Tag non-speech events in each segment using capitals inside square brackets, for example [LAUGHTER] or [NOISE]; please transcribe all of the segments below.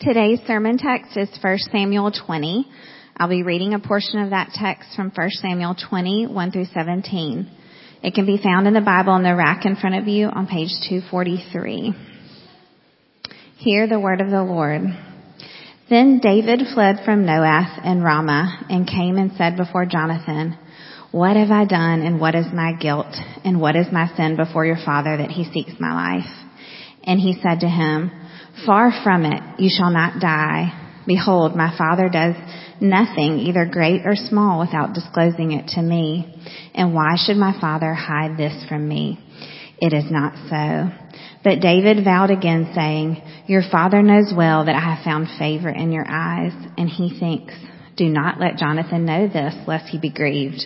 Today's sermon text is 1 Samuel 20. I'll be reading a portion of that text from 1 Samuel 20, 1 through 17. It can be found in the Bible in the rack in front of you on page 243. Hear the word of the Lord. Then David fled from Naioth and Ramah and came and said before Jonathan, What have I done and what is my guilt and what is my sin before your father that he seeks my life? And he said to him, Far from it, you shall not die. Behold, my father does nothing, either great or small, without disclosing it to me. And why should my father hide this from me? It is not so. But David vowed again, saying, Your father knows well that I have found favor in your eyes. And he thinks, Do not let Jonathan know this, lest he be grieved.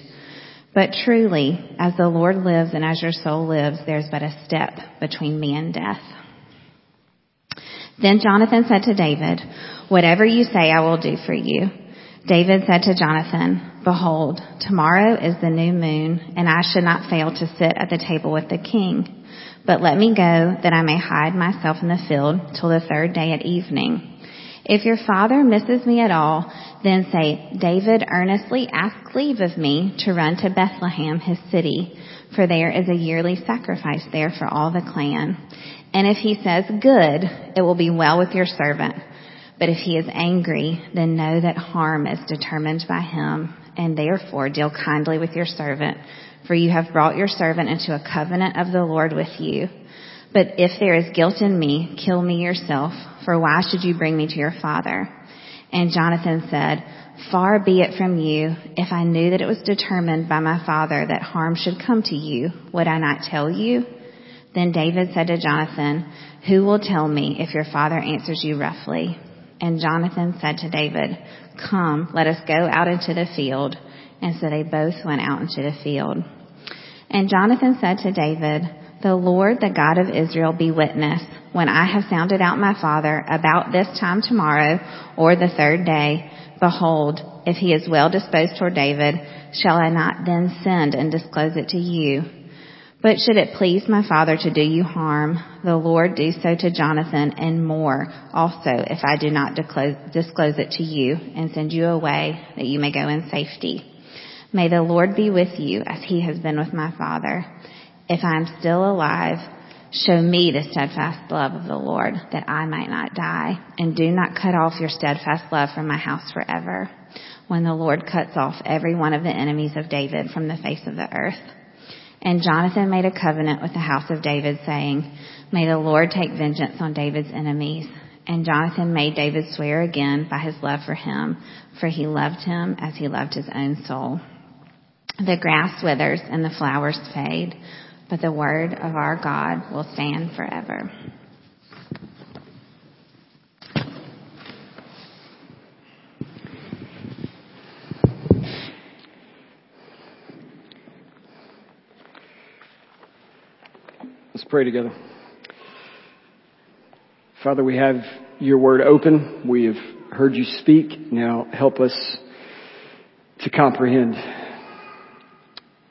But truly, as the Lord lives and as your soul lives, there's but a step between me and death. Then Jonathan said to David, Whatever you say, I will do for you. David said to Jonathan, Behold, tomorrow is the new moon, and I should not fail to sit at the table with the king. But let me go, that I may hide myself in the field till the third day at evening. If your father misses me at all, then say, David earnestly asked leave of me to run to Bethlehem, his city, for there is a yearly sacrifice there for all the clan. And if he says, good, it will be well with your servant. But if he is angry, then know that harm is determined by him, and therefore deal kindly with your servant, for you have brought your servant into a covenant of the Lord with you. But if there is guilt in me, kill me yourself, for why should you bring me to your father? And Jonathan said, Far be it from you, if I knew that it was determined by my father that harm should come to you, would I not tell you? Then David said to Jonathan, Who will tell me if your father answers you roughly? And Jonathan said to David, Come, let us go out into the field. And so they both went out into the field. And Jonathan said to David, The Lord, the God of Israel, be witness. When I have sounded out my father about this time tomorrow or the third day, behold, if he is well disposed toward David, shall I not then send and disclose it to you? But should it please my father to do you harm, the Lord do so to Jonathan and more also if I do not disclose it to you and send you away that you may go in safety. May the Lord be with you as he has been with my father. If I am still alive, show me the steadfast love of the Lord that I might not die and do not cut off your steadfast love from my house forever when the Lord cuts off every one of the enemies of David from the face of the earth. And Jonathan made a covenant with the house of David saying, May the Lord take vengeance on David's enemies. And Jonathan made David swear again by his love for him, for he loved him as he loved his own soul. The grass withers and the flowers fade, but the word of our God will stand forever. Pray together. Father, we have your word open. We have heard you speak. Now help us to comprehend.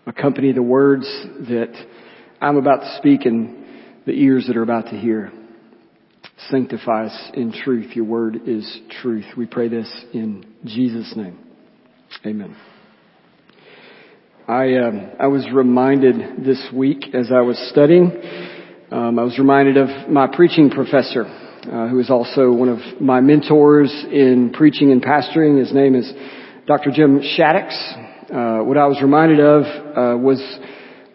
Accompany the words that I'm about to speak and the ears that are about to hear. Sanctify us in truth. Your word is truth. We pray this in Jesus' name. Amen. I, um, I was reminded this week as I was studying, um, I was reminded of my preaching professor, uh, who is also one of my mentors in preaching and pastoring. His name is Dr. Jim Shaddix. Uh, what I was reminded of uh, was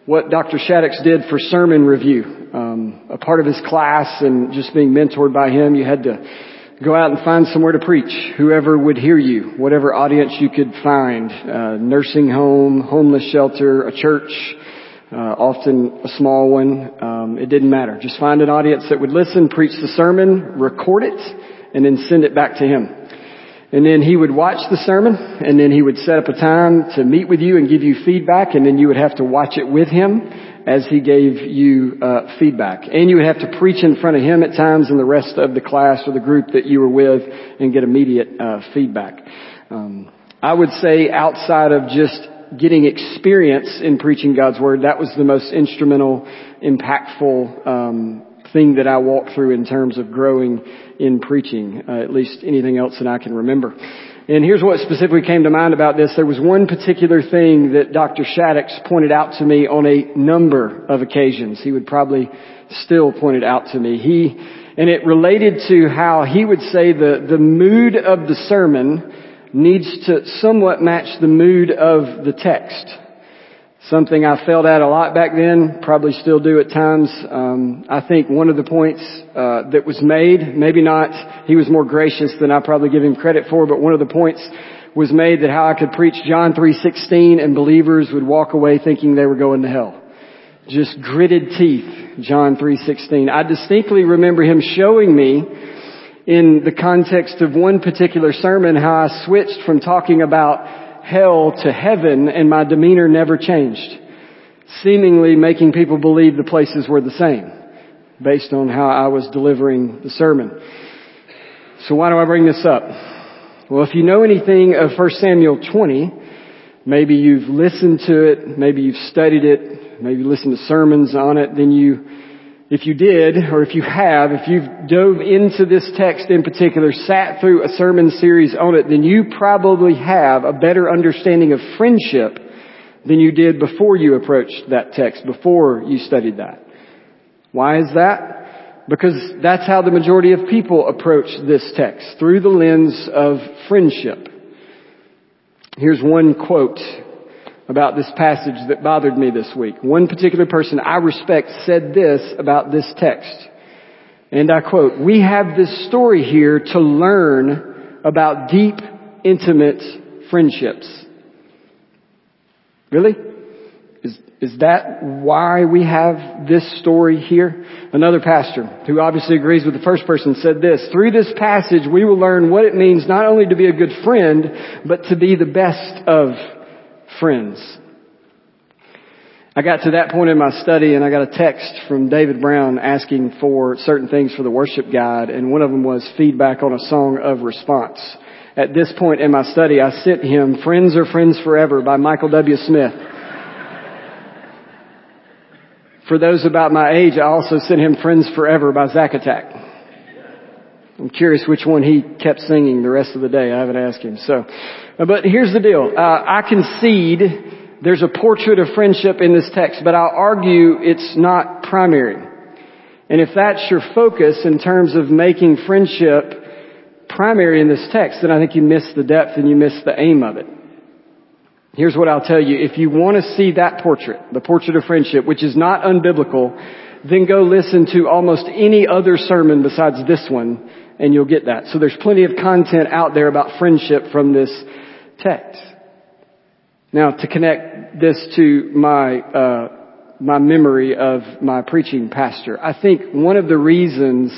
what Dr. Shaddix did for sermon review. Um, a part of his class and just being mentored by him, you had to Go out and find somewhere to preach. Whoever would hear you, whatever audience you could find, uh, nursing home, homeless shelter, a church, uh, often a small one. Um, it didn't matter. Just find an audience that would listen, preach the sermon, record it, and then send it back to him. And then he would watch the sermon, and then he would set up a time to meet with you and give you feedback, and then you would have to watch it with him as he gave you uh, feedback. And you would have to preach in front of him at times and the rest of the class or the group that you were with and get immediate uh, feedback. Um, I would say outside of just getting experience in preaching God's word, that was the most instrumental, impactful um, thing that I walked through in terms of growing in preaching, uh, at least anything else that I can remember. And here's what specifically came to mind about this. There was one particular thing that Dr. Shaddix pointed out to me on a number of occasions. He would probably still point it out to me. He, and it related to how he would say the, the mood of the sermon needs to somewhat match the mood of the text. Something I felt at a lot back then, probably still do at times. Um, I think one of the points uh, that was made, maybe not, he was more gracious than I probably give him credit for, but one of the points was made that how I could preach John 3:16 and believers would walk away thinking they were going to hell. Just gritted teeth, John 3:16. I distinctly remember him showing me in the context of one particular sermon how I switched from talking about hell to heaven and my demeanor never changed, seemingly making people believe the places were the same based on how I was delivering the sermon. So why do I bring this up? Well, if you know anything of 1 Samuel 20, maybe you've listened to it, maybe you've studied it, maybe listened to sermons on it, then you if you did, or if you have, if you've dove into this text in particular, sat through a sermon series on it, then you probably have a better understanding of friendship than you did before you approached that text, before you studied that. Why is that? Because that's how the majority of people approach this text, through the lens of friendship. Here's one quote about this passage that bothered me this week. One particular person I respect said this about this text. And I quote, we have this story here to learn about deep, intimate friendships. Really? Is, is that why we have this story here? Another pastor who obviously agrees with the first person said this, through this passage we will learn what it means not only to be a good friend, but to be the best of friends. I got to that point in my study and I got a text from David Brown asking for certain things for the worship guide and one of them was feedback on a song of response. At this point in my study, I sent him Friends Are Friends Forever by Michael W. Smith. For those about my age, I also sent him Friends Forever by Zack Attack. I'm curious which one he kept singing the rest of the day. I haven't asked him. So, but here's the deal. Uh, I concede there's a portrait of friendship in this text, but I'll argue it's not primary. And if that's your focus in terms of making friendship primary in this text, then I think you miss the depth and you miss the aim of it. Here's what I'll tell you. If you want to see that portrait, the portrait of friendship, which is not unbiblical, then go listen to almost any other sermon besides this one and you'll get that. So there's plenty of content out there about friendship from this text. Now, to connect this to my uh, my memory of my preaching pastor, I think one of the reasons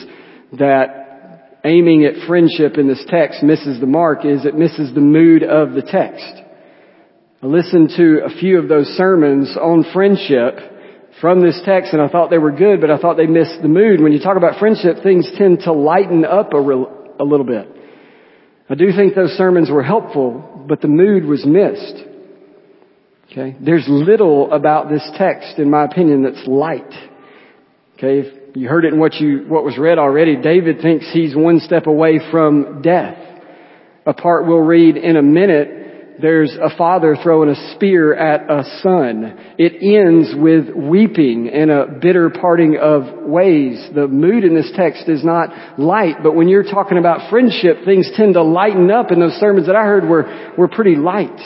that aiming at friendship in this text misses the mark is it misses the mood of the text. I listened to a few of those sermons on friendship from this text and I thought they were good, but I thought they missed the mood. When you talk about friendship, things tend to lighten up a, a little bit. I do think those sermons were helpful, but the mood was missed. Okay? There's little about this text, in my opinion, that's light. Okay? If you heard it in what you, what was read already, David thinks he's one step away from death. A part we'll read in a minute there's a father throwing a spear at a son. It ends with weeping and a bitter parting of ways. The mood in this text is not light, but when you're talking about friendship, things tend to lighten up and those sermons that I heard were, were pretty light.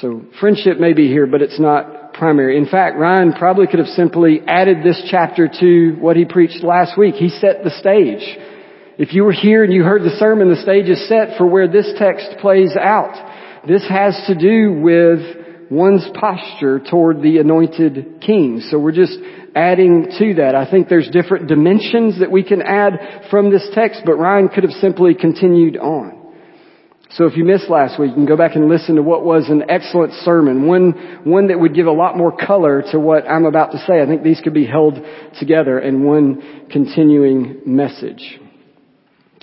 So friendship may be here, but it's not primary. In fact, Ryan probably could have simply added this chapter to what he preached last week. He set the stage. If you were here and you heard the sermon, the stage is set for where this text plays out. This has to do with one's posture toward the anointed king. So we're just adding to that. I think there's different dimensions that we can add from this text, but Ryan could have simply continued on. So if you missed last week, you can go back and listen to what was an excellent sermon, one, one that would give a lot more color to what I'm about to say. I think these could be held together in one continuing message.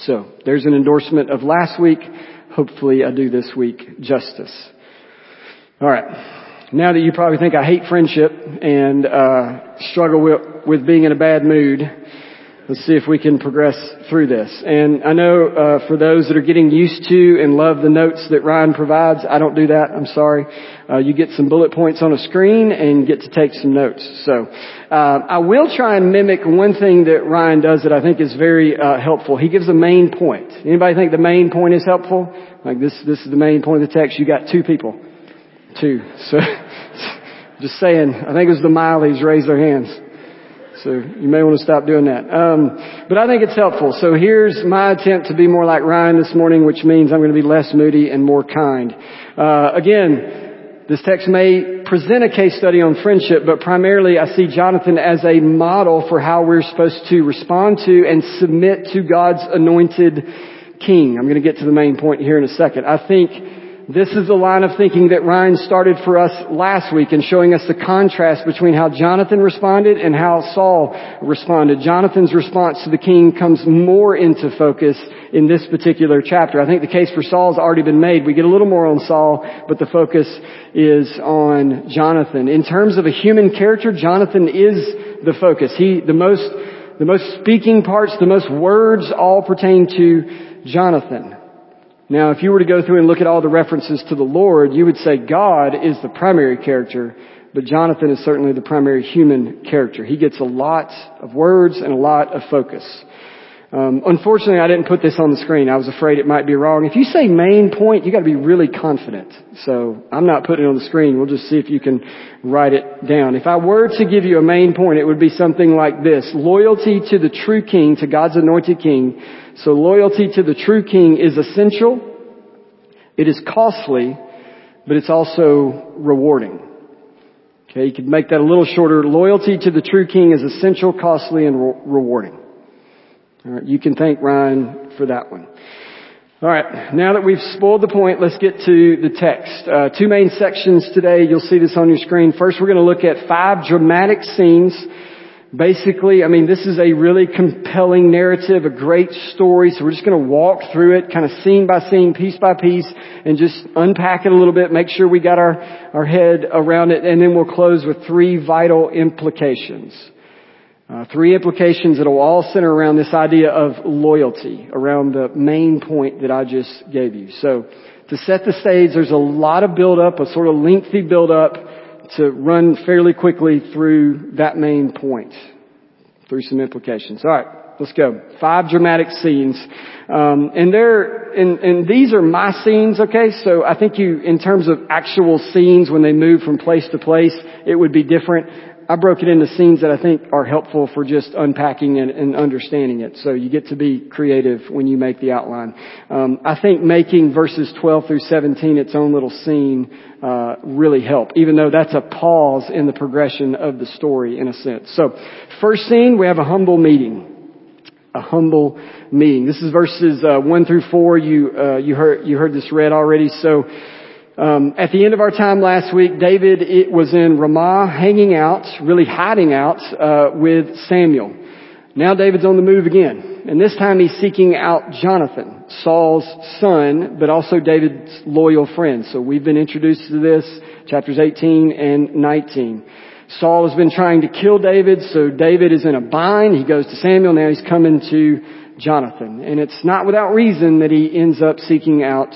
So there's an endorsement of last week. Hopefully I do this week justice. All right. now that you probably think I hate friendship and uh, struggle with, with being in a bad mood, let's see if we can progress through this. And I know uh, for those that are getting used to and love the notes that Ryan provides, I don't do that. I'm sorry. Uh, you get some bullet points on a screen and get to take some notes. So uh, I will try and mimic one thing that Ryan does that I think is very uh, helpful. He gives a main point. Anybody think the main point is helpful? Like this, this is the main point of the text. You got two people. Two. So, [LAUGHS] just saying, I think it was the Mileys raised their hands. So you may want to stop doing that. Um, but I think it's helpful. So here's my attempt to be more like Ryan this morning, which means I'm going to be less moody and more kind. Uh, again, this text may present a case study on friendship, but primarily I see Jonathan as a model for how we're supposed to respond to and submit to God's anointed king. I'm going to get to the main point here in a second. I think this is the line of thinking that Ryan started for us last week in showing us the contrast between how Jonathan responded and how Saul responded. Jonathan's response to the king comes more into focus in this particular chapter. I think the case for Saul has already been made. We get a little more on Saul, but the focus is on Jonathan. In terms of a human character, Jonathan is the focus. He, the most, the most speaking parts, the most words all pertain to Jonathan. Now, if you were to go through and look at all the references to the Lord, you would say God is the primary character, but Jonathan is certainly the primary human character. He gets a lot of words and a lot of focus. Um, unfortunately, I didn't put this on the screen. I was afraid it might be wrong. If you say main point, you got to be really confident. So I'm not putting it on the screen. We'll just see if you can write it down. If I were to give you a main point, it would be something like this: loyalty to the true King, to God's anointed King. So loyalty to the true King is essential. It is costly, but it's also rewarding. Okay, you could make that a little shorter. Loyalty to the true King is essential, costly, and re- rewarding. All right, you can thank Ryan for that one. All right, now that we've spoiled the point, let's get to the text. Uh, two main sections today. You'll see this on your screen. First, we're going to look at five dramatic scenes. Basically, I mean, this is a really compelling narrative, a great story. So we're just going to walk through it, kind of scene by scene, piece by piece, and just unpack it a little bit, make sure we got our, our head around it, and then we'll close with three vital implications. Uh, three implications that will all center around this idea of loyalty, around the main point that I just gave you. So, to set the stage, there's a lot of build up, a sort of lengthy build up to run fairly quickly through that main point, through some implications. All right, let's go. Five dramatic scenes, um, and they're and, and these are my scenes. Okay, so I think you, in terms of actual scenes, when they move from place to place, it would be different. I broke it into scenes that I think are helpful for just unpacking and, and understanding it. So you get to be creative when you make the outline. Um, I think making verses 12 through 17 its own little scene uh, really help, even though that's a pause in the progression of the story in a sense. So, first scene, we have a humble meeting. A humble meeting. This is verses uh, one through four. You uh, you heard you heard this read already. So. Um, at the end of our time last week, David it was in Ramah hanging out, really hiding out uh, with Samuel. Now David's on the move again, and this time he's seeking out Jonathan, Saul's son, but also David's loyal friend. So we've been introduced to this, chapters 18 and 19. Saul has been trying to kill David, so David is in a bind. He goes to Samuel, now he's coming to Jonathan. And it's not without reason that he ends up seeking out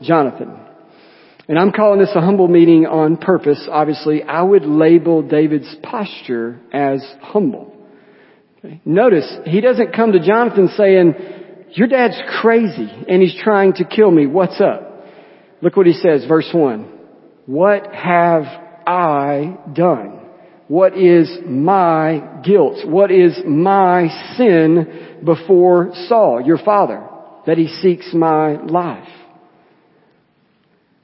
Jonathan. And I'm calling this a humble meeting on purpose. Obviously, I would label David's posture as humble. Notice, he doesn't come to Jonathan saying, your dad's crazy and he's trying to kill me. What's up? Look what he says, verse 1. What have I done? What is my guilt? What is my sin before Saul, your father, that he seeks my life?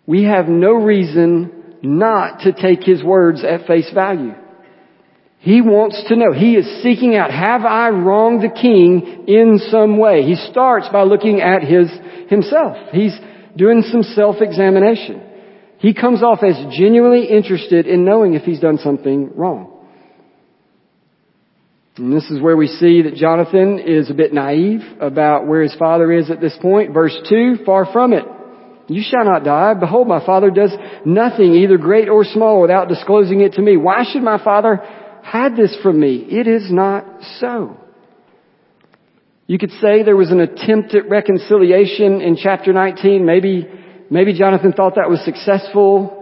We have no reason not to take his words at face value. He wants to know. He is seeking out, have I wronged the king in some way? He starts by looking at his, himself. He's doing some self-examination. He comes off as genuinely interested in knowing if he's done something wrong. And this is where we see that Jonathan is a bit naive about where his father is at this point. Verse 2, far from it. You shall not die. Behold, my father does nothing, either great or small, without disclosing it to me. Why should my father hide this from me? It is not so. You could say there was an attempt at reconciliation in chapter 19. Maybe, maybe Jonathan thought that was successful.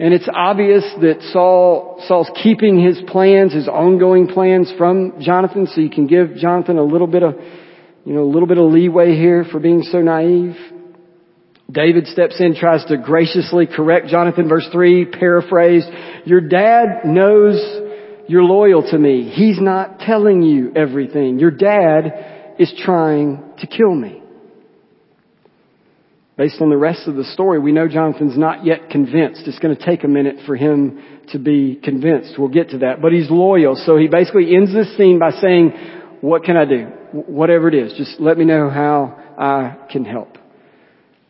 And it's obvious that Saul, Saul's keeping his plans, his ongoing plans from Jonathan, so you can give Jonathan a little bit of, you know, a little bit of leeway here for being so naive. David steps in, tries to graciously correct Jonathan, verse 3, paraphrased, your dad knows you're loyal to me. He's not telling you everything. Your dad is trying to kill me. Based on the rest of the story, we know Jonathan's not yet convinced. It's going to take a minute for him to be convinced. We'll get to that. But he's loyal. So he basically ends this scene by saying, what can I do? Whatever it is, just let me know how I can help.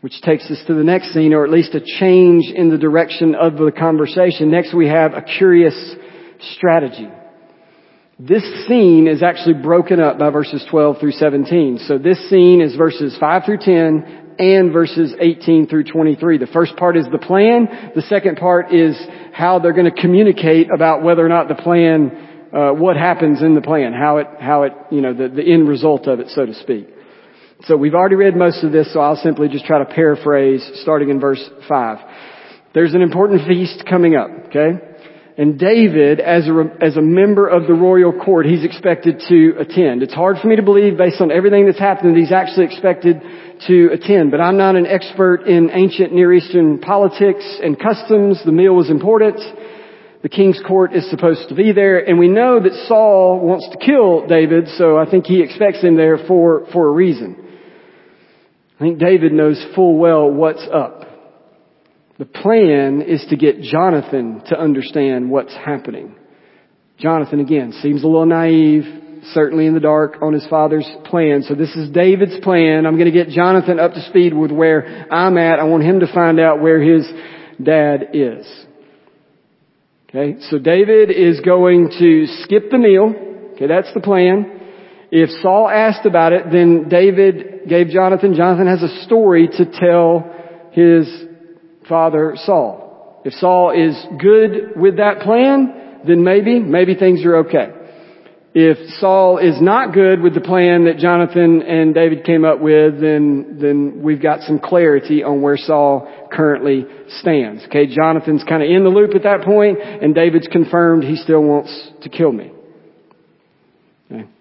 Which takes us to the next scene, or at least a change in the direction of the conversation. Next we have a curious strategy. This scene is actually broken up by verses 12 through 17. So this scene is verses 5 through 10 and verses 18 through 23. The first part is the plan. The second part is how they're going to communicate about whether or not the plan, uh, what happens in the plan, how it, how it, you know, the, the end result of it, so to speak. So we've already read most of this, so I'll simply just try to paraphrase starting in verse 5. There's an important feast coming up, okay? And David, as a, as a member of the royal court, he's expected to attend. It's hard for me to believe based on everything that's happened that he's actually expected to attend, but I'm not an expert in ancient Near Eastern politics and customs. The meal was important. The king's court is supposed to be there, and we know that Saul wants to kill David, so I think he expects him there for, for a reason. I think David knows full well what's up. The plan is to get Jonathan to understand what's happening. Jonathan again seems a little naive, certainly in the dark on his father's plan. So this is David's plan. I'm going to get Jonathan up to speed with where I'm at. I want him to find out where his dad is. Okay, so David is going to skip the meal. Okay, that's the plan. If Saul asked about it, then David gave Jonathan, Jonathan has a story to tell his father Saul. If Saul is good with that plan, then maybe, maybe things are okay. If Saul is not good with the plan that Jonathan and David came up with, then, then we've got some clarity on where Saul currently stands. Okay, Jonathan's kind of in the loop at that point, and David's confirmed he still wants to kill me.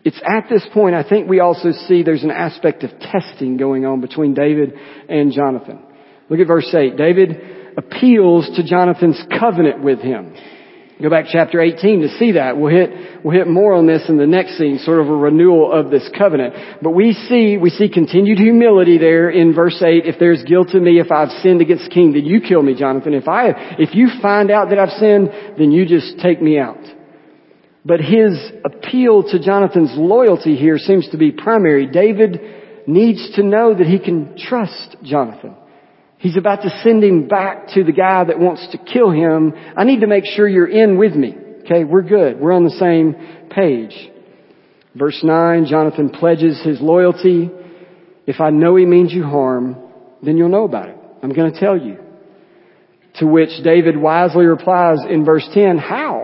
It's at this point I think we also see there's an aspect of testing going on between David and Jonathan. Look at verse 8. David appeals to Jonathan's covenant with him. Go back chapter 18 to see that. We'll hit, we'll hit more on this in the next scene, sort of a renewal of this covenant. But we see, we see continued humility there in verse 8. If there's guilt in me, if I've sinned against the king, then you kill me, Jonathan. If I, if you find out that I've sinned, then you just take me out. But his appeal to Jonathan's loyalty here seems to be primary. David needs to know that he can trust Jonathan. He's about to send him back to the guy that wants to kill him. I need to make sure you're in with me. Okay, we're good. We're on the same page. Verse 9, Jonathan pledges his loyalty. If I know he means you harm, then you'll know about it. I'm going to tell you. To which David wisely replies in verse 10, how?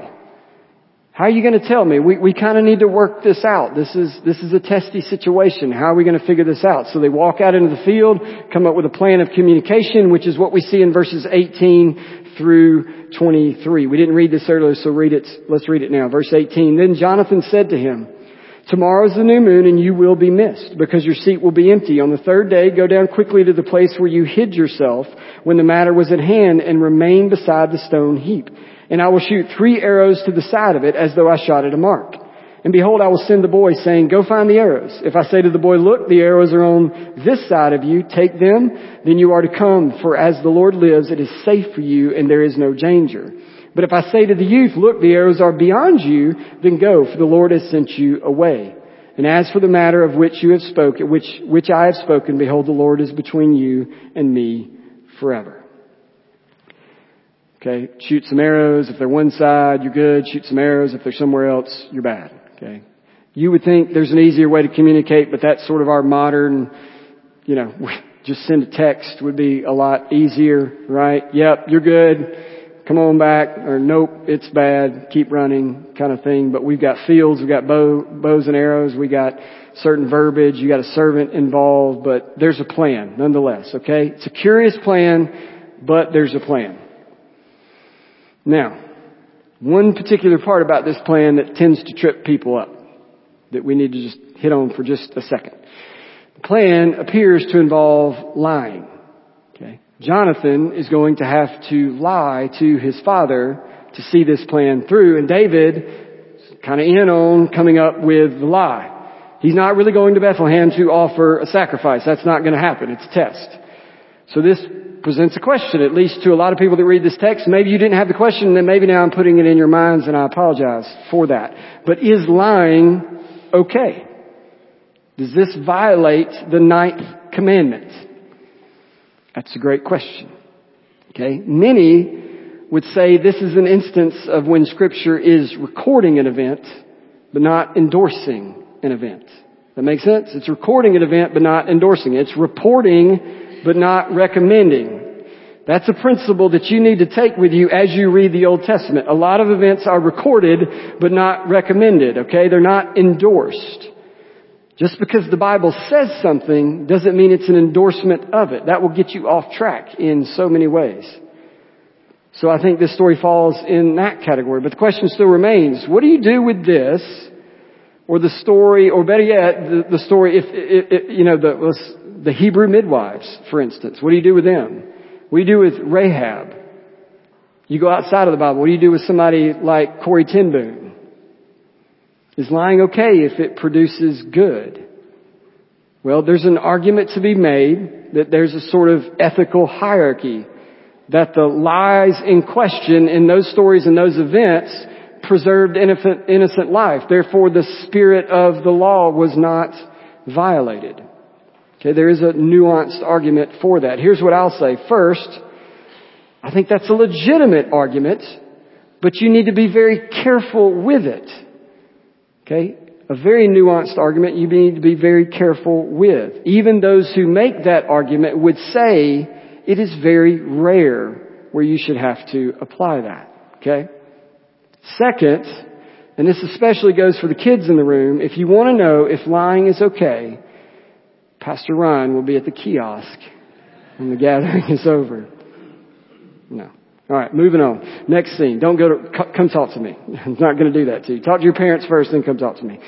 How are you going to tell me? We, we kind of need to work this out. This is, this is a testy situation. How are we going to figure this out? So they walk out into the field, come up with a plan of communication, which is what we see in verses 18 through 23. We didn't read this earlier, so read it. Let's read it now. Verse 18. Then Jonathan said to him, Tomorrow is the new moon and you will be missed because your seat will be empty. On the third day, go down quickly to the place where you hid yourself when the matter was at hand and remain beside the stone heap and I will shoot three arrows to the side of it as though I shot at a mark. And behold, I will send the boy saying, go find the arrows. If I say to the boy, look, the arrows are on this side of you, take them, then you are to come, for as the Lord lives, it is safe for you and there is no danger. But if I say to the youth, look, the arrows are beyond you, then go, for the Lord has sent you away. And as for the matter of which you have spoken, which, which I have spoken, behold, the Lord is between you and me forever. Okay, shoot some arrows. If they're one side, you're good. Shoot some arrows. If they're somewhere else, you're bad. Okay. You would think there's an easier way to communicate, but that's sort of our modern, you know, [LAUGHS] just send a text would be a lot easier, right? Yep, you're good. Come on back. Or nope, it's bad. Keep running kind of thing. But we've got fields, we've got bow, bows and arrows, we got certain verbiage, you got a servant involved, but there's a plan nonetheless, okay? It's a curious plan, but there's a plan. Now, one particular part about this plan that tends to trip people up that we need to just hit on for just a second. The plan appears to involve lying. Jonathan is going to have to lie to his father to see this plan through, and David kind of in on coming up with the lie. He's not really going to Bethlehem to offer a sacrifice. That's not going to happen. It's a test. So this presents a question, at least to a lot of people that read this text. Maybe you didn't have the question, and then maybe now I'm putting it in your minds, and I apologize for that. But is lying okay? Does this violate the ninth commandment? That's a great question. Okay. Many would say this is an instance of when scripture is recording an event, but not endorsing an event. That makes sense? It's recording an event, but not endorsing it. It's reporting, but not recommending. That's a principle that you need to take with you as you read the Old Testament. A lot of events are recorded, but not recommended, okay? They're not endorsed. Just because the Bible says something doesn't mean it's an endorsement of it. That will get you off track in so many ways. So I think this story falls in that category. But the question still remains, what do you do with this? Or the story, or better yet, the, the story, if, if, if, you know, the, the Hebrew midwives, for instance. What do you do with them? What do you do with Rahab? You go outside of the Bible. What do you do with somebody like Corrie ten Boom? Is lying okay if it produces good? Well, there's an argument to be made that there's a sort of ethical hierarchy that the lies in question in those stories and those events preserved innocent, life. Therefore, the spirit of the law was not violated. Okay, there is a nuanced argument for that. Here's what I'll say. First, I think that's a legitimate argument, but you need to be very careful with it. Okay? A very nuanced argument you need to be very careful with. Even those who make that argument would say it is very rare where you should have to apply that. Okay? Second, and this especially goes for the kids in the room, if you want to know if lying is okay, Pastor Ryan will be at the kiosk when the gathering [LAUGHS] is over. No. All right, moving on. Next scene. Don't go to, come talk to me. [LAUGHS] I'm not going to do that to you. Talk to your parents first, then come talk to me.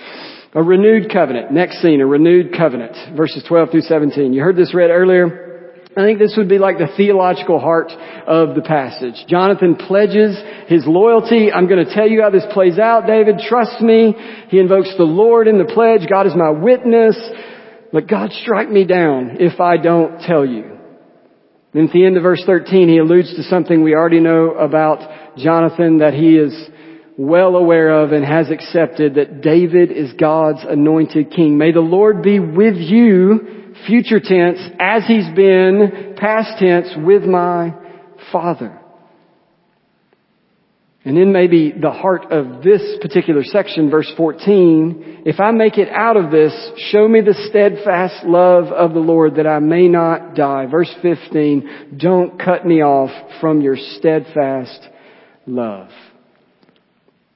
A renewed covenant. Next scene, a renewed covenant. Verses 12 through 17. You heard this read earlier. I think this would be like the theological heart of the passage. Jonathan pledges his loyalty. I'm going to tell you how this plays out, David. Trust me. He invokes the Lord in the pledge. God is my witness. Let God strike me down if I don't tell you. Then at the end of verse 13, he alludes to something we already know about Jonathan that he is well aware of and has accepted that David is God's anointed king. May the Lord be with you, future tense, as he's been, past tense, with my father. And then maybe the heart of this particular section, verse 14, if I make it out of this, show me the steadfast love of the Lord that I may not die. Verse 15, don't cut me off from your steadfast love.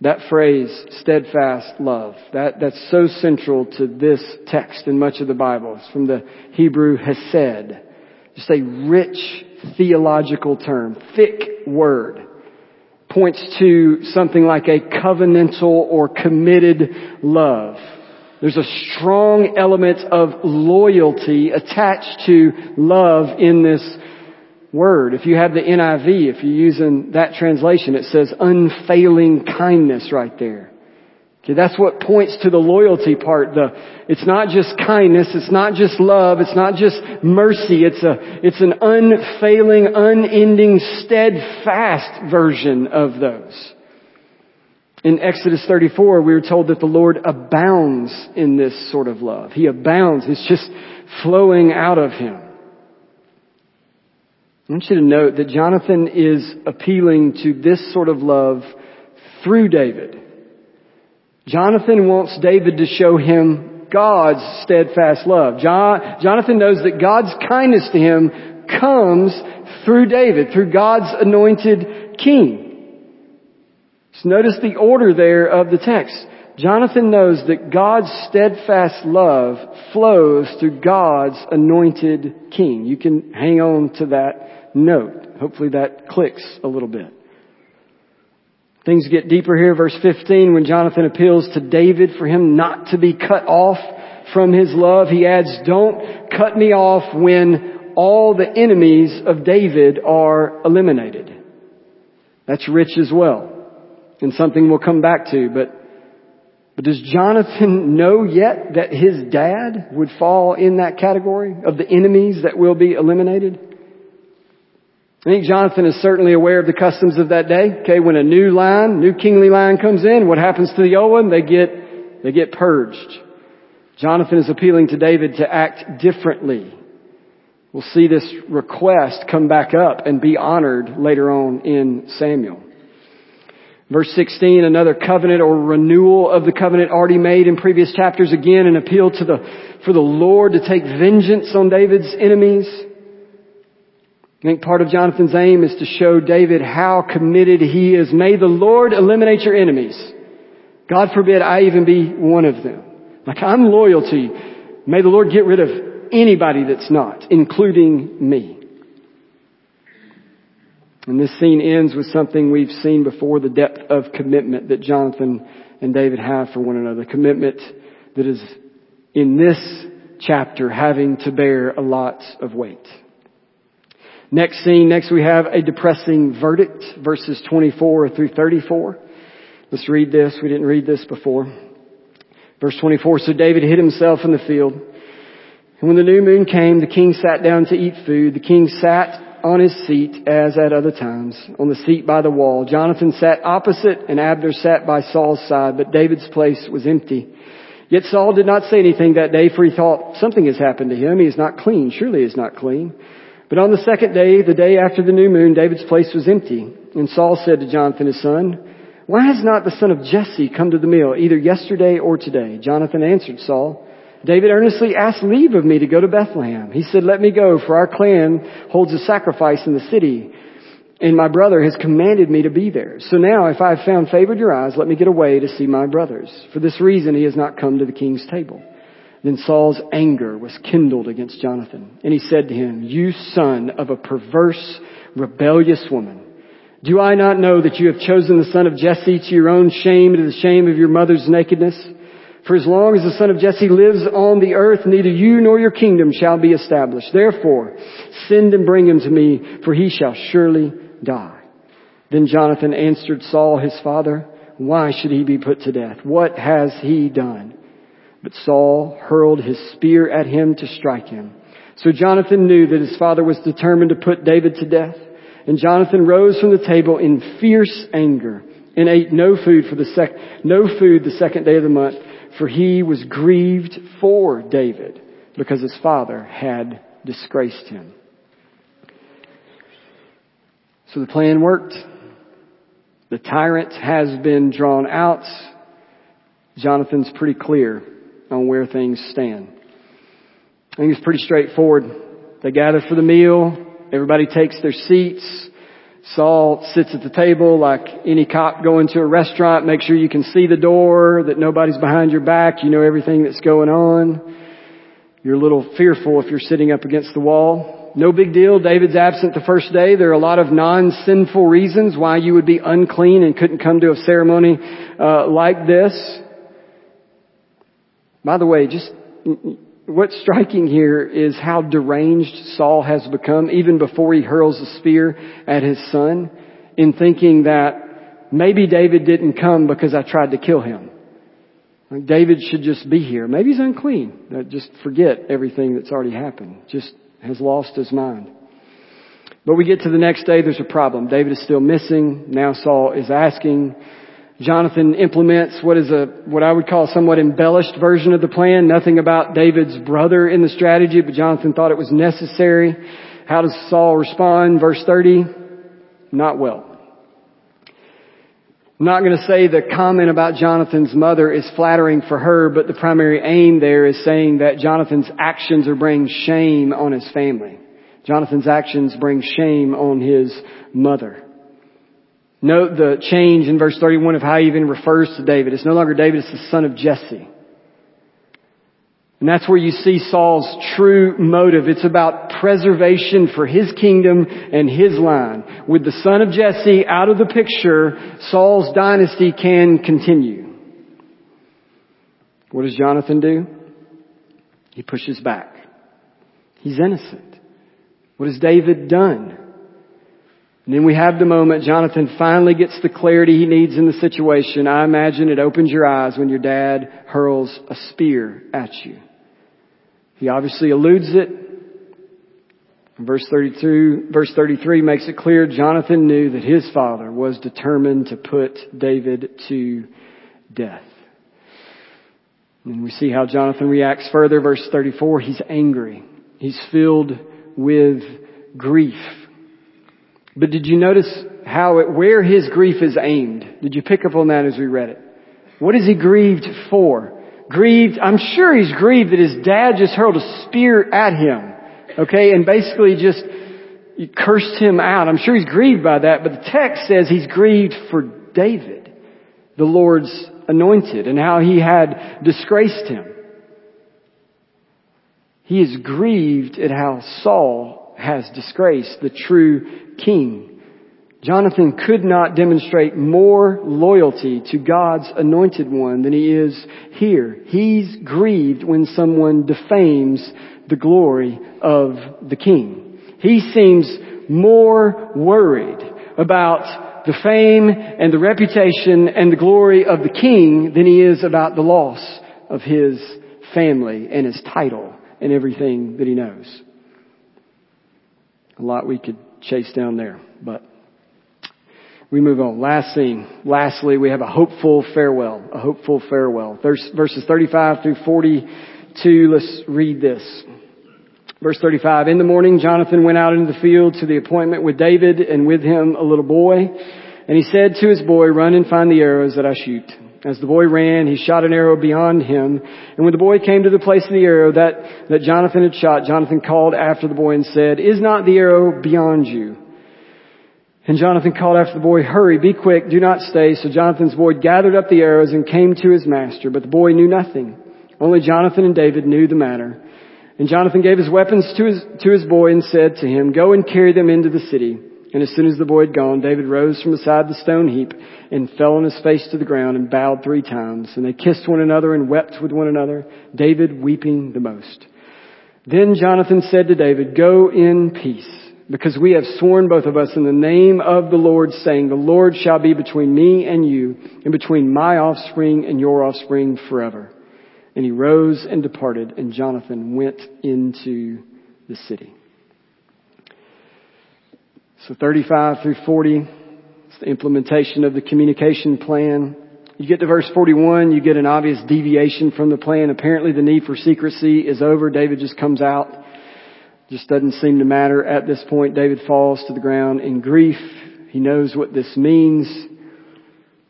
That phrase, steadfast love, that, that's so central to this text in much of the Bible. It's from the Hebrew hesed. Just a rich theological term, thick word points to something like a covenantal or committed love. There's a strong element of loyalty attached to love in this word. If you have the NIV, if you're using that translation, it says unfailing kindness right there. Okay, that's what points to the loyalty part. The, it's not just kindness, it's not just love, it's not just mercy, it's a, it's an unfailing, unending, steadfast version of those. In Exodus 34, we are told that the Lord abounds in this sort of love. He abounds. It's just flowing out of Him. I want you to note that Jonathan is appealing to this sort of love through David. Jonathan wants David to show him God's steadfast love. John, Jonathan knows that God's kindness to him comes through David, through God's anointed king. So notice the order there of the text. Jonathan knows that God's steadfast love flows through God's anointed king. You can hang on to that note. Hopefully that clicks a little bit. Things get deeper here. Verse 15, when Jonathan appeals to David for him not to be cut off from his love, he adds, don't cut me off when all the enemies of David are eliminated. That's rich as well. And something we'll come back to, but but does Jonathan know yet that his dad would fall in that category of the enemies that will be eliminated? I think Jonathan is certainly aware of the customs of that day. Okay, when a new line, new kingly line comes in, what happens to the old one? They get, they get purged. Jonathan is appealing to David to act differently. We'll see this request come back up and be honored later on in Samuel. Verse 16, another covenant or renewal of the covenant already made in previous chapters. Again, an appeal to the, for the Lord to take vengeance on David's enemies. I think part of Jonathan's aim is to show David how committed he is. May the Lord eliminate your enemies. God forbid I even be one of them. Like I'm loyal to you. May the Lord get rid of anybody that's not, including me. And this scene ends with something we've seen before, the depth of commitment that Jonathan and David have for one another. Commitment that is in this chapter having to bear a lot of weight. Next scene, next we have a depressing verdict, verses 24 through 34. Let's read this. We didn't read this before. Verse 24, so David hid himself in the field. And when the new moon came, the king sat down to eat food. The king sat on his seat as at other times, on the seat by the wall. Jonathan sat opposite and Abner sat by Saul's side, but David's place was empty. Yet Saul did not say anything that day, for he thought, something has happened to him. He is not clean. Surely he is not clean. But on the second day, the day after the new moon, David's place was empty. And Saul said to Jonathan his son, why has not the son of Jesse come to the meal, either yesterday or today? Jonathan answered Saul, David earnestly asked leave of me to go to Bethlehem. He said, let me go, for our clan holds a sacrifice in the city, and my brother has commanded me to be there. So now, if I have found favor in your eyes, let me get away to see my brothers. For this reason, he has not come to the king's table. Then Saul's anger was kindled against Jonathan, and he said to him, You son of a perverse, rebellious woman, do I not know that you have chosen the son of Jesse to your own shame and to the shame of your mother's nakedness? For as long as the son of Jesse lives on the earth, neither you nor your kingdom shall be established. Therefore, send and bring him to me, for he shall surely die. Then Jonathan answered Saul his father, Why should he be put to death? What has he done? But Saul hurled his spear at him to strike him. So Jonathan knew that his father was determined to put David to death. And Jonathan rose from the table in fierce anger and ate no food for the sec- no food the second day of the month for he was grieved for David because his father had disgraced him. So the plan worked. The tyrant has been drawn out. Jonathan's pretty clear on where things stand. I think it's pretty straightforward. They gather for the meal. Everybody takes their seats. Saul sits at the table like any cop going to a restaurant. Make sure you can see the door, that nobody's behind your back. You know everything that's going on. You're a little fearful if you're sitting up against the wall. No big deal. David's absent the first day. There are a lot of non-sinful reasons why you would be unclean and couldn't come to a ceremony uh, like this. By the way, just what's striking here is how deranged Saul has become even before he hurls a spear at his son in thinking that maybe David didn't come because I tried to kill him. David should just be here. Maybe he's unclean. Uh, just forget everything that's already happened. Just has lost his mind. But we get to the next day, there's a problem. David is still missing. Now Saul is asking, Jonathan implements what is a, what I would call a somewhat embellished version of the plan. Nothing about David's brother in the strategy, but Jonathan thought it was necessary. How does Saul respond? Verse 30, not well. I'm not going to say the comment about Jonathan's mother is flattering for her, but the primary aim there is saying that Jonathan's actions are bringing shame on his family. Jonathan's actions bring shame on his mother. Note the change in verse 31 of how he even refers to David. It's no longer David, it's the son of Jesse. And that's where you see Saul's true motive. It's about preservation for his kingdom and his line. With the son of Jesse out of the picture, Saul's dynasty can continue. What does Jonathan do? He pushes back. He's innocent. What has David done? And then we have the moment Jonathan finally gets the clarity he needs in the situation. I imagine it opens your eyes when your dad hurls a spear at you. He obviously eludes it. Verse 32, verse 33 makes it clear Jonathan knew that his father was determined to put David to death. And we see how Jonathan reacts further. Verse 34, he's angry. He's filled with grief. But did you notice how it, where his grief is aimed? Did you pick up on that as we read it? What is he grieved for? Grieved, I'm sure he's grieved that his dad just hurled a spear at him. Okay, and basically just cursed him out. I'm sure he's grieved by that, but the text says he's grieved for David, the Lord's anointed, and how he had disgraced him. He is grieved at how Saul has disgraced the true king. Jonathan could not demonstrate more loyalty to God's anointed one than he is here. He's grieved when someone defames the glory of the king. He seems more worried about the fame and the reputation and the glory of the king than he is about the loss of his family and his title and everything that he knows. A lot we could chase down there, but we move on. Last scene. Lastly, we have a hopeful farewell. A hopeful farewell. Verses 35 through 42, let's read this. Verse 35, in the morning Jonathan went out into the field to the appointment with David and with him a little boy. And he said to his boy, run and find the arrows that I shoot. As the boy ran, he shot an arrow beyond him. And when the boy came to the place of the arrow that, that Jonathan had shot, Jonathan called after the boy and said, is not the arrow beyond you? And Jonathan called after the boy, hurry, be quick, do not stay. So Jonathan's boy gathered up the arrows and came to his master, but the boy knew nothing. Only Jonathan and David knew the matter. And Jonathan gave his weapons to his, to his boy and said to him, go and carry them into the city. And as soon as the boy had gone, David rose from beside the stone heap and fell on his face to the ground and bowed three times. And they kissed one another and wept with one another, David weeping the most. Then Jonathan said to David, go in peace because we have sworn both of us in the name of the Lord saying, the Lord shall be between me and you and between my offspring and your offspring forever. And he rose and departed and Jonathan went into the city. So 35 through 40, it's the implementation of the communication plan. You get to verse 41, you get an obvious deviation from the plan. Apparently the need for secrecy is over. David just comes out just doesn't seem to matter. At this point, David falls to the ground in grief. He knows what this means.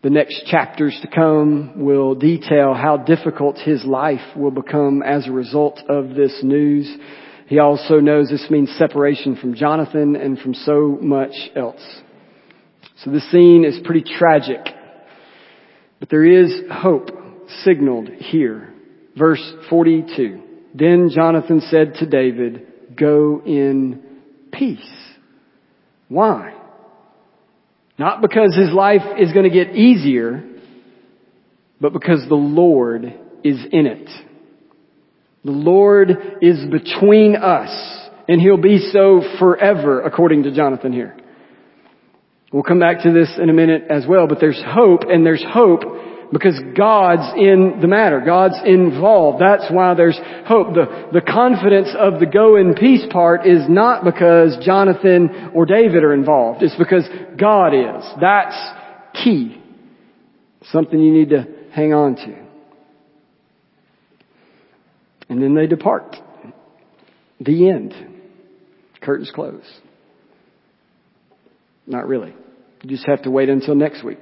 The next chapters to come will detail how difficult his life will become as a result of this news. He also knows this means separation from Jonathan and from so much else. So the scene is pretty tragic. But there is hope signaled here. Verse 42. Then Jonathan said to David, go in peace. Why? Not because his life is going to get easier, but because the Lord is in it. The Lord is between us, and He'll be so forever, according to Jonathan here. We'll come back to this in a minute as well, but there's hope, and there's hope because God's in the matter. God's involved. That's why there's hope. The, the confidence of the go in peace part is not because Jonathan or David are involved. It's because God is. That's key. Something you need to hang on to. And then they depart. The end. Curtains close. Not really. You just have to wait until next week.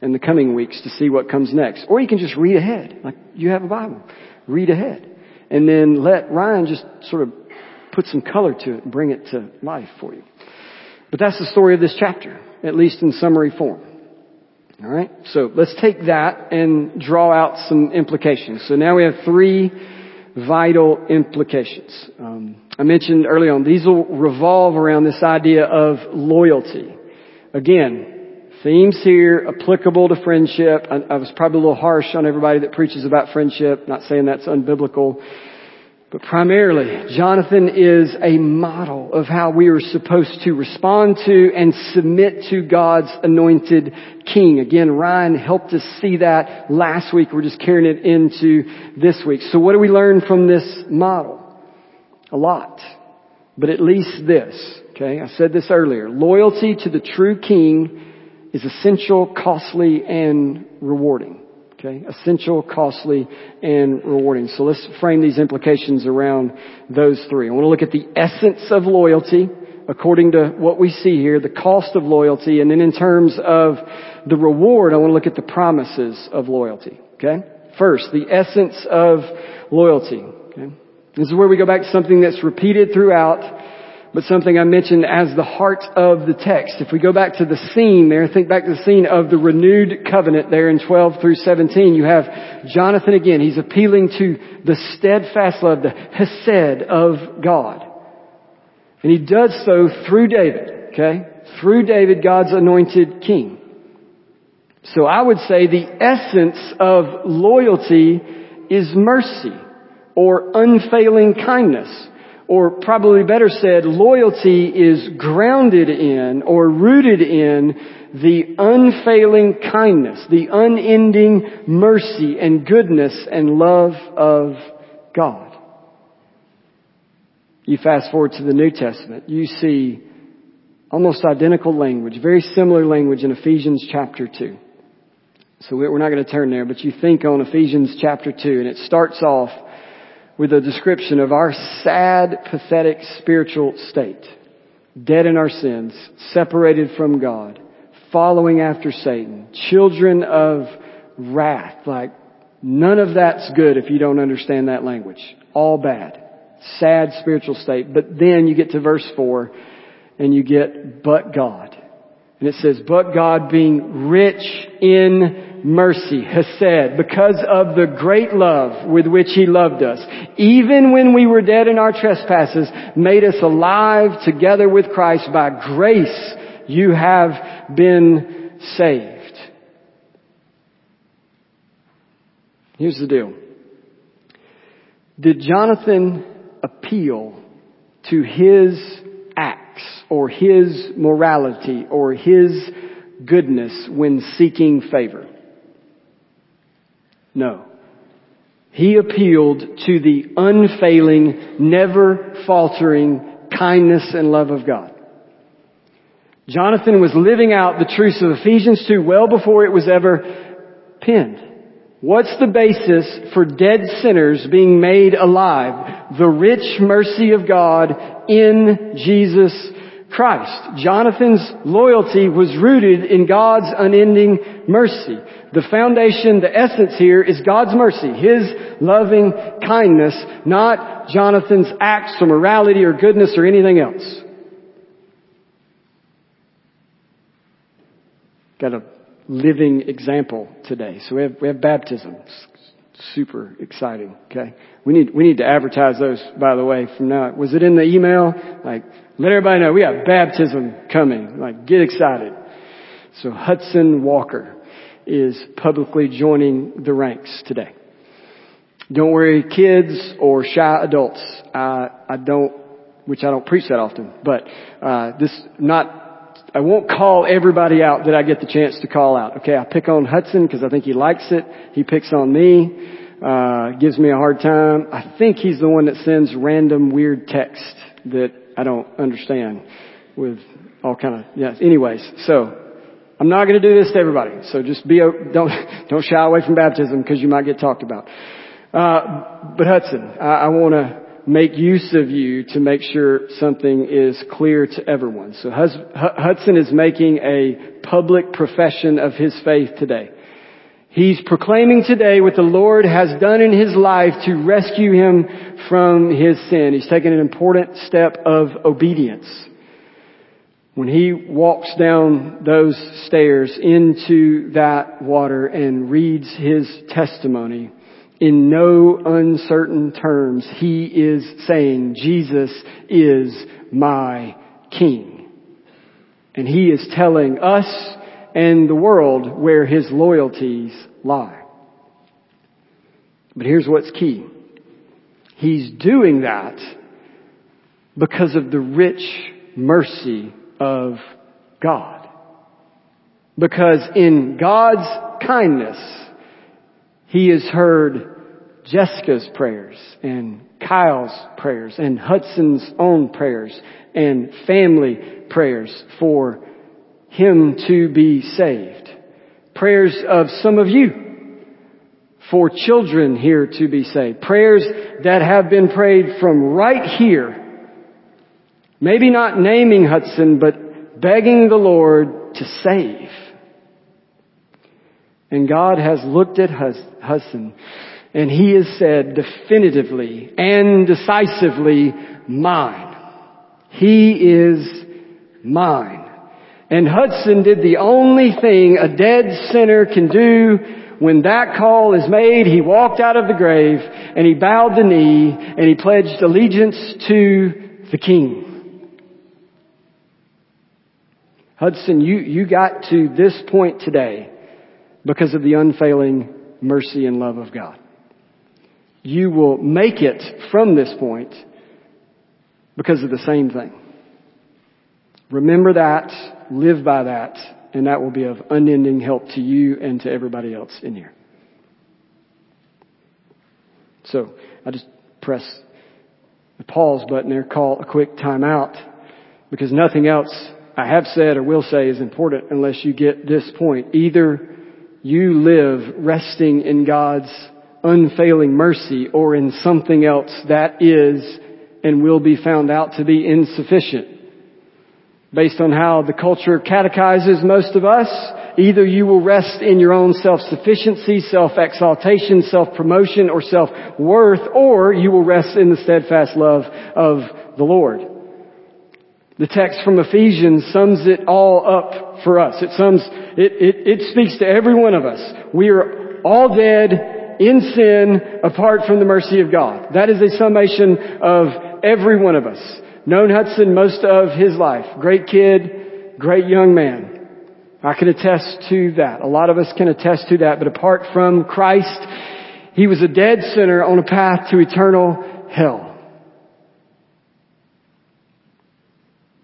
and the coming weeks to see what comes next. Or you can just read ahead. Like you have a Bible. Read ahead. And then let Ryan just sort of put some color to it and bring it to life for you. But that's the story of this chapter, at least in summary form. Alright? So let's take that and draw out some implications. So now we have three vital implications. Um, I mentioned early on, these will revolve around this idea of loyalty. Again, themes here applicable to friendship. I, I, was probably a little harsh on everybody that preaches about friendship, not saying that's unbiblical. But primarily, Jonathan is a model of how we are supposed to respond to and submit to God's anointed king. Again, Ryan helped us see that last week. We're just carrying it into this week. So what do we learn from this model? A lot. But at least this, okay? I said this earlier. Loyalty to the true king is essential, costly, and rewarding. Okay, essential, costly, and rewarding. So let's frame these implications around those three. I want to look at the essence of loyalty according to what we see here, the cost of loyalty, and then in terms of the reward, I want to look at the promises of loyalty. Okay? First, the essence of loyalty. Okay? This is where we go back to something that's repeated throughout but something I mentioned as the heart of the text. If we go back to the scene there, think back to the scene of the renewed covenant there in 12 through 17, you have Jonathan again. He's appealing to the steadfast love, the hesed of God. And he does so through David, okay? Through David, God's anointed king. So I would say the essence of loyalty is mercy or unfailing kindness. Or probably better said, loyalty is grounded in or rooted in the unfailing kindness, the unending mercy and goodness and love of God. You fast forward to the New Testament, you see almost identical language, very similar language in Ephesians chapter 2. So we're not going to turn there, but you think on Ephesians chapter 2 and it starts off with a description of our sad, pathetic spiritual state. Dead in our sins, separated from God, following after Satan, children of wrath. Like, none of that's good if you don't understand that language. All bad. Sad spiritual state. But then you get to verse 4 and you get, but God. And it says, but God being rich in mercy, Hesed, because of the great love with which He loved us, even when we were dead in our trespasses, made us alive together with Christ. By grace you have been saved. Here's the deal. Did Jonathan appeal to his acts or his morality or his goodness when seeking favor? No. He appealed to the unfailing, never faltering kindness and love of God. Jonathan was living out the truths of Ephesians 2 well before it was ever penned. What's the basis for dead sinners being made alive? The rich mercy of God in Jesus Christ. Jonathan's loyalty was rooted in God's unending mercy. The foundation, the essence here is God's mercy, His loving kindness, not Jonathan's acts or morality or goodness or anything else. Got a living example today. So we have, we have baptisms. Super exciting. Okay. We need, we need to advertise those, by the way, from now. Was it in the email? Like, let everybody know we have baptism coming. Like, get excited. So Hudson Walker is publicly joining the ranks today. Don't worry, kids or shy adults. I, I don't, which I don't preach that often, but uh, this not. I won't call everybody out that I get the chance to call out. Okay, I pick on Hudson because I think he likes it. He picks on me. Uh, gives me a hard time. I think he's the one that sends random weird text that I don't understand with all kind of, yes. Anyways, so I'm not going to do this to everybody. So just be, don't, [LAUGHS] don't shy away from baptism because you might get talked about. Uh, but Hudson, I, I want to make use of you to make sure something is clear to everyone. So Hudson is making a public profession of his faith today. He's proclaiming today what the Lord has done in his life to rescue him from his sin. He's taken an important step of obedience. When he walks down those stairs into that water and reads his testimony, in no uncertain terms, he is saying, Jesus is my King. And he is telling us and the world where his loyalties lie. But here's what's key. He's doing that because of the rich mercy of God. Because in God's kindness, he has heard Jessica's prayers and Kyle's prayers and Hudson's own prayers and family prayers for him to be saved. Prayers of some of you for children here to be saved. Prayers that have been prayed from right here. Maybe not naming Hudson, but begging the Lord to save. And God has looked at Hudson and he has said definitively and decisively mine. He is mine. And Hudson did the only thing a dead sinner can do when that call is made. He walked out of the grave and he bowed the knee and he pledged allegiance to the king. Hudson, you, you got to this point today because of the unfailing mercy and love of God. You will make it from this point because of the same thing. Remember that, live by that, and that will be of unending help to you and to everybody else in here. So, I just press the pause button there, call a quick timeout, because nothing else I have said or will say is important unless you get this point. Either you live resting in God's unfailing mercy or in something else that is and will be found out to be insufficient. Based on how the culture catechizes most of us, either you will rest in your own self-sufficiency, self-exaltation, self-promotion, or self-worth, or you will rest in the steadfast love of the Lord. The text from Ephesians sums it all up for us. It sums, it, it, it speaks to every one of us. We are all dead in sin apart from the mercy of God. That is a summation of every one of us. Known Hudson most of his life. Great kid, great young man. I can attest to that. A lot of us can attest to that. But apart from Christ, he was a dead sinner on a path to eternal hell.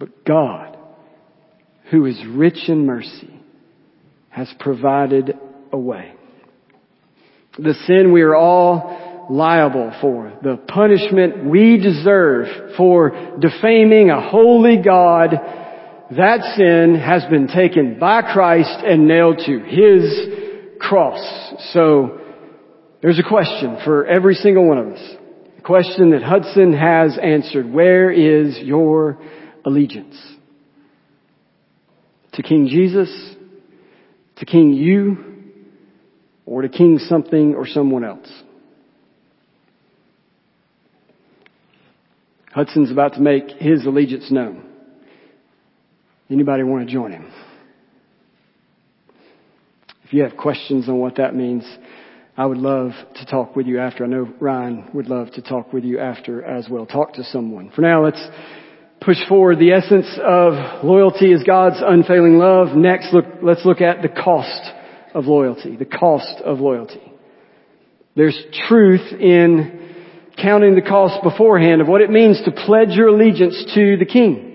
But God, who is rich in mercy, has provided a way. The sin we are all liable for, the punishment we deserve for defaming a holy God, that sin has been taken by Christ and nailed to His cross. So, there's a question for every single one of us. A question that Hudson has answered. Where is your allegiance? To King Jesus? To King you? Or to King something or someone else? Hudson's about to make his allegiance known. Anybody want to join him? If you have questions on what that means, I would love to talk with you after. I know Ryan would love to talk with you after as well. Talk to someone. For now, let's push forward. The essence of loyalty is God's unfailing love. Next, look, let's look at the cost of loyalty. The cost of loyalty. There's truth in counting the cost beforehand of what it means to pledge your allegiance to the King.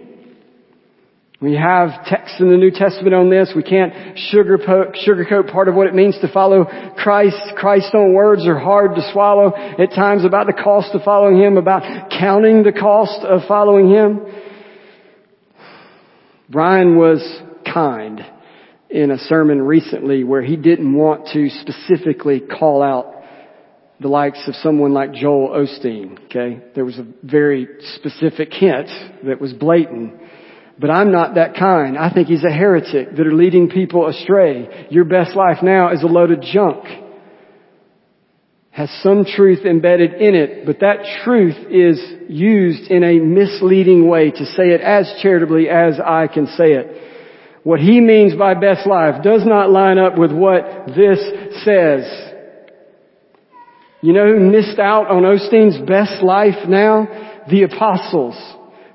We have texts in the New Testament on this. We can't sugarcoat, part of what it means to follow Christ. Christ's own words are hard to swallow at times about the cost of following Him, about counting the cost of following Him. Brian was kind in a sermon recently where he didn't want to specifically call out the likes of someone like Joel Osteen, okay? There was a very specific hint that was blatant. But I'm not that kind. I think he's a heretic that are leading people astray. Your best life now is a load of junk. Has some truth embedded in it, but that truth is used in a misleading way to say it as charitably as I can say it. What he means by best life does not line up with what this says. You know who missed out on Osteen's best life now? The apostles.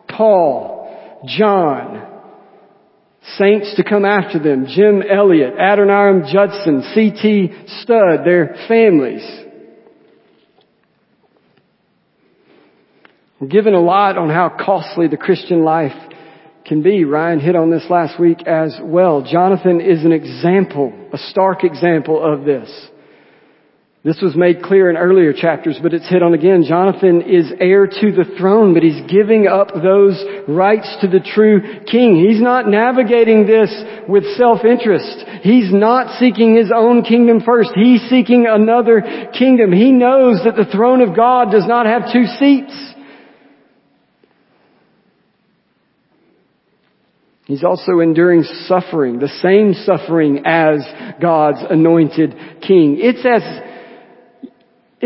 Paul, John, saints to come after them, Jim Elliot, Adoniram Judson, C.T. Studd, their families. We're given a lot on how costly the Christian life can be. Ryan hit on this last week as well. Jonathan is an example, a stark example of this. This was made clear in earlier chapters, but it's hit on again. Jonathan is heir to the throne, but he's giving up those rights to the true king. He's not navigating this with self-interest. He's not seeking his own kingdom first. He's seeking another kingdom. He knows that the throne of God does not have two seats. He's also enduring suffering, the same suffering as God's anointed king. It's as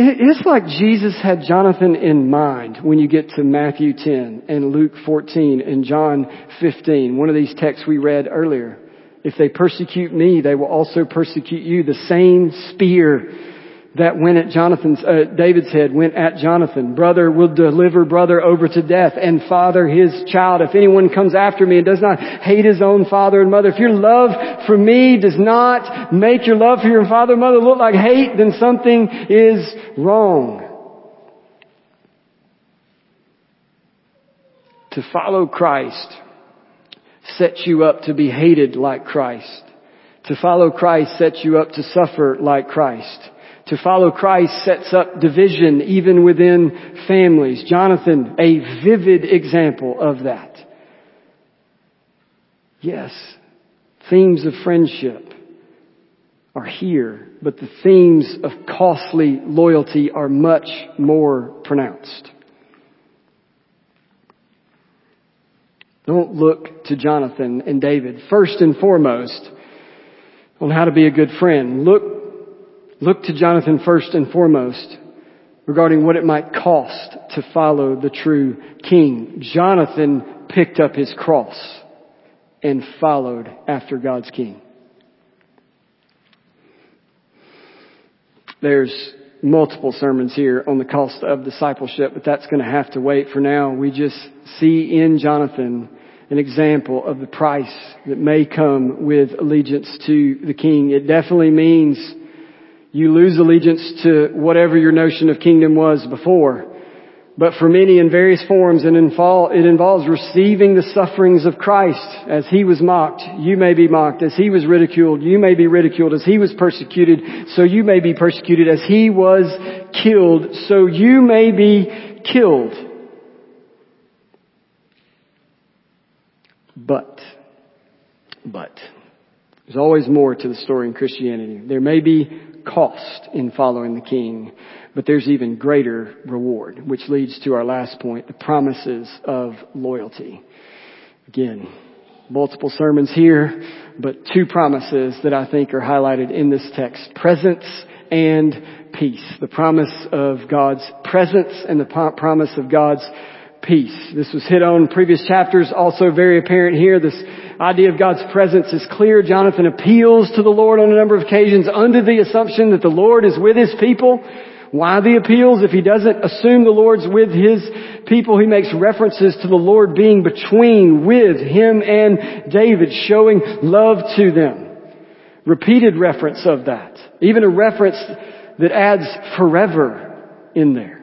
it's like Jesus had Jonathan in mind when you get to Matthew 10 and Luke 14 and John 15, one of these texts we read earlier. If they persecute me, they will also persecute you. The same spear that went at Jonathan's, uh, David's head went at Jonathan. Brother will deliver brother over to death and father his child. If anyone comes after me and does not hate his own father and mother, if your love for me does not make your love for your father and mother look like hate, then something is wrong. To follow Christ sets you up to be hated like Christ. To follow Christ sets you up to suffer like Christ. To follow Christ sets up division even within families. Jonathan, a vivid example of that. Yes, themes of friendship are here, but the themes of costly loyalty are much more pronounced. Don't look to Jonathan and David first and foremost on how to be a good friend. Look Look to Jonathan first and foremost regarding what it might cost to follow the true king. Jonathan picked up his cross and followed after God's king. There's multiple sermons here on the cost of discipleship, but that's going to have to wait for now. We just see in Jonathan an example of the price that may come with allegiance to the king. It definitely means you lose allegiance to whatever your notion of kingdom was before. But for many in various forms and in fall, it involves receiving the sufferings of Christ. As He was mocked, you may be mocked. As He was ridiculed, you may be ridiculed. As He was persecuted, so you may be persecuted. As He was killed, so you may be killed. But, but, there's always more to the story in Christianity. There may be cost in following the King, but there's even greater reward, which leads to our last point, the promises of loyalty. Again, multiple sermons here, but two promises that I think are highlighted in this text. Presence and peace. The promise of God's presence and the promise of God's peace. This was hit on previous chapters, also very apparent here. This idea of God's presence is clear. Jonathan appeals to the Lord on a number of occasions under the assumption that the Lord is with his people. Why the appeals? If he doesn't assume the Lord's with his people, he makes references to the Lord being between, with him and David, showing love to them. Repeated reference of that. Even a reference that adds forever in there.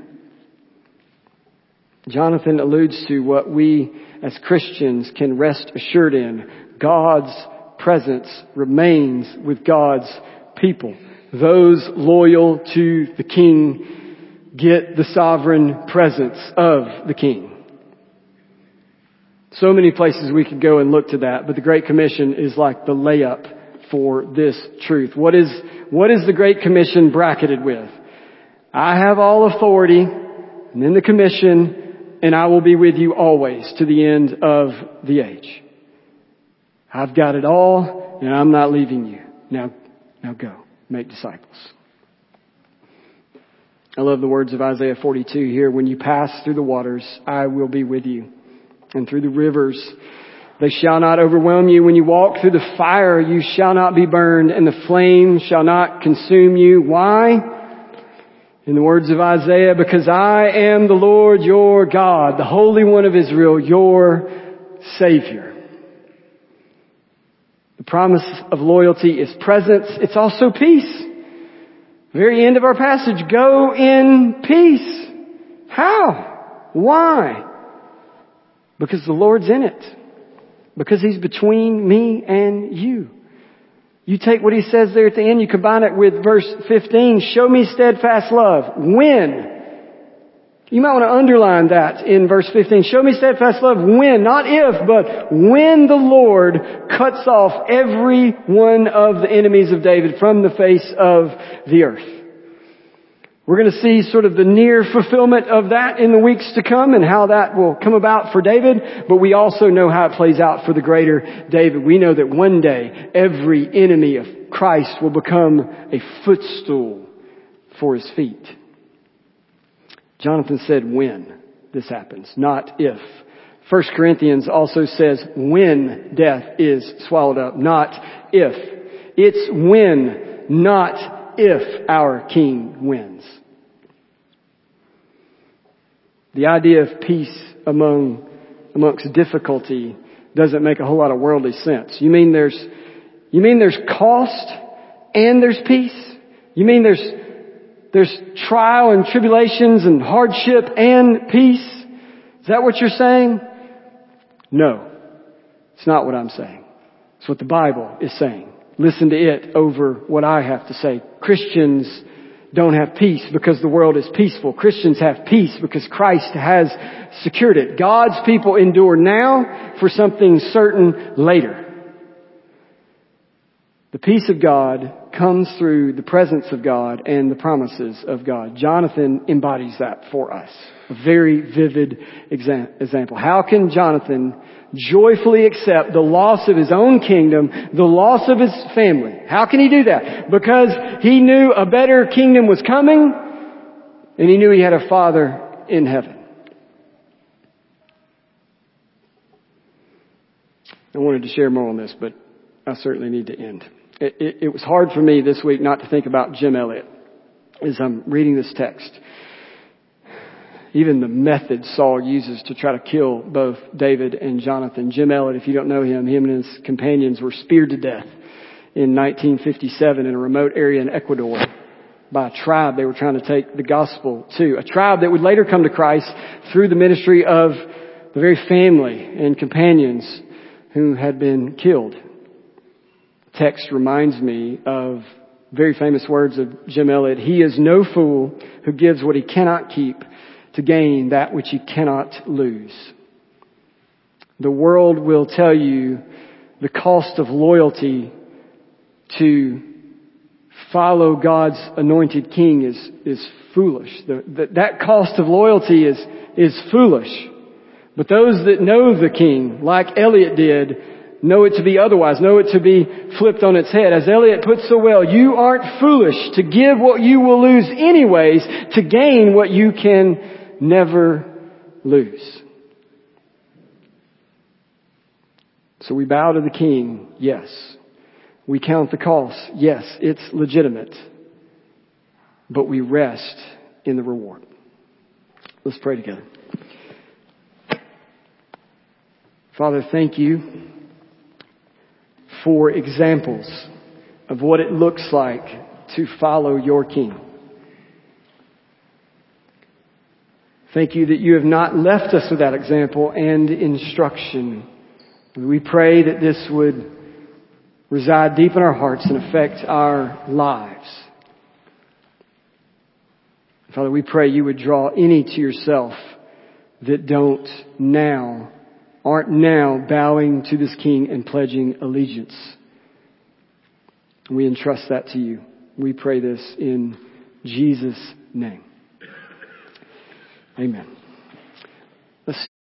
Jonathan alludes to what we as Christians can rest assured in. God's presence remains with God's people. Those loyal to the King get the sovereign presence of the King. So many places we could go and look to that, but the Great Commission is like the layup for this truth. What is, what is the Great Commission bracketed with? I have all authority and then the commission and I will be with you always to the end of the age. I've got it all and I'm not leaving you. Now, now go make disciples. I love the words of Isaiah 42 here. When you pass through the waters, I will be with you. And through the rivers, they shall not overwhelm you. When you walk through the fire, you shall not be burned and the flame shall not consume you. Why? In the words of Isaiah, because I am the Lord your God, the Holy One of Israel, your Savior. The promise of loyalty is presence. It's also peace. Very end of our passage, go in peace. How? Why? Because the Lord's in it. Because He's between me and you. You take what He says there at the end, you combine it with verse 15, show me steadfast love. When? You might want to underline that in verse 15. Show me steadfast love when, not if, but when the Lord cuts off every one of the enemies of David from the face of the earth. We're going to see sort of the near fulfillment of that in the weeks to come and how that will come about for David, but we also know how it plays out for the greater David. We know that one day every enemy of Christ will become a footstool for his feet. Jonathan said when this happens, not if. 1 Corinthians also says when death is swallowed up, not if. It's when, not if our King wins. The idea of peace among, amongst difficulty doesn't make a whole lot of worldly sense. You mean there's, you mean there's cost and there's peace? You mean there's, there's trial and tribulations and hardship and peace? Is that what you're saying? No. It's not what I'm saying. It's what the Bible is saying. Listen to it over what I have to say. Christians don't have peace because the world is peaceful. Christians have peace because Christ has secured it. God's people endure now for something certain later. The peace of God comes through the presence of God and the promises of God. Jonathan embodies that for us. A very vivid example. How can Jonathan joyfully accept the loss of his own kingdom, the loss of his family? How can he do that? Because he knew a better kingdom was coming and he knew he had a father in heaven. I wanted to share more on this, but I certainly need to end. It, it, it was hard for me this week not to think about Jim Elliot as I'm reading this text. Even the method Saul uses to try to kill both David and Jonathan. Jim Elliot, if you don't know him, him and his companions were speared to death in 1957 in a remote area in Ecuador by a tribe they were trying to take the gospel to. A tribe that would later come to Christ through the ministry of the very family and companions who had been killed text reminds me of very famous words of Jim Elliot. He is no fool who gives what he cannot keep to gain that which you cannot lose. The world will tell you the cost of loyalty to follow God's anointed king is, is foolish. The, the, that cost of loyalty is, is foolish. But those that know the king, like Elliot did, know it to be otherwise, know it to be flipped on its head. As Elliot puts so well, you aren't foolish to give what you will lose anyways to gain what you can never lose. So we bow to the king, yes. We count the cost, yes, it's legitimate. But we rest in the reward. Let's pray together. Father, thank you for examples of what it looks like to follow your King. Thank you that you have not left us without example and instruction. We pray that this would reside deep in our hearts and affect our lives. Father, we pray you would draw any to yourself that don't now aren't now bowing to this king and pledging allegiance. We entrust that to you. We pray this in Jesus' name. Amen.